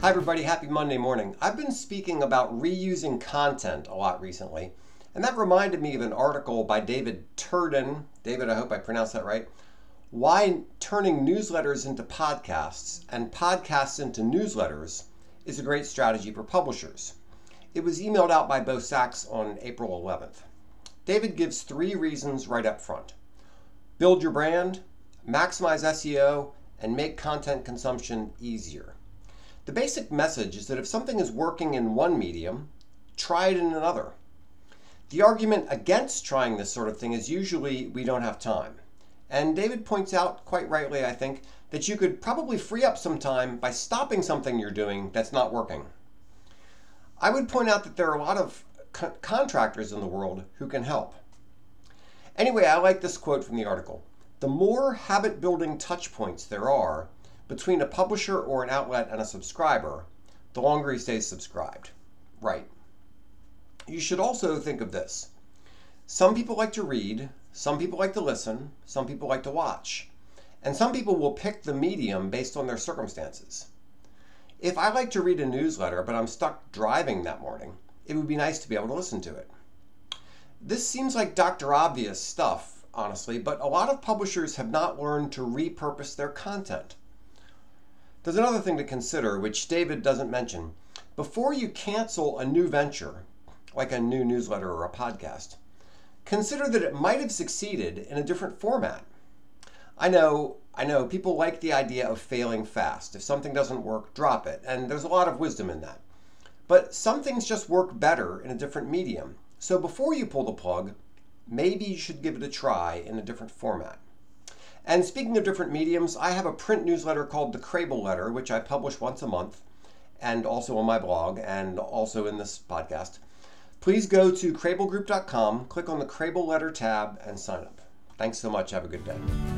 Hi, everybody. Happy Monday morning. I've been speaking about reusing content a lot recently, and that reminded me of an article by David Tvrdon. David, I hope I pronounced that right. Why turning newsletters into podcasts and podcasts into newsletters is a great strategy for publishers. It was emailed out by Bo Sacks on April 11th. David gives three reasons right up front build your brand, maximize SEO, and make content consumption easier. The basic message is that if something is working in one medium, try it in another. The argument against trying this sort of thing is usually we don't have time. And David points out, quite rightly, I think, that you could probably free up some time by stopping something you're doing that's not working. I would point out that there are a lot of co- contractors in the world who can help. Anyway, I like this quote from the article. The more habit building touch points there are, between a publisher or an outlet and a subscriber, the longer he stays subscribed. Right. You should also think of this. Some people like to read, some people like to listen, some people like to watch, and some people will pick the medium based on their circumstances. If I like to read a newsletter but I'm stuck driving that morning, it would be nice to be able to listen to it. This seems like Dr. Obvious stuff, honestly, but a lot of publishers have not learned to repurpose their content. There's another thing to consider, which David doesn't mention. Before you cancel a new venture, like a new newsletter or a podcast, consider that it might have succeeded in a different format. I know, I know people like the idea of failing fast. If something doesn't work, drop it. And there's a lot of wisdom in that. But some things just work better in a different medium. So before you pull the plug, maybe you should give it a try in a different format. And speaking of different mediums, I have a print newsletter called the Crable Letter, which I publish once a month, and also on my blog, and also in this podcast. Please go to crablegroup.com, click on the Crable Letter tab, and sign up. Thanks so much. Have a good day.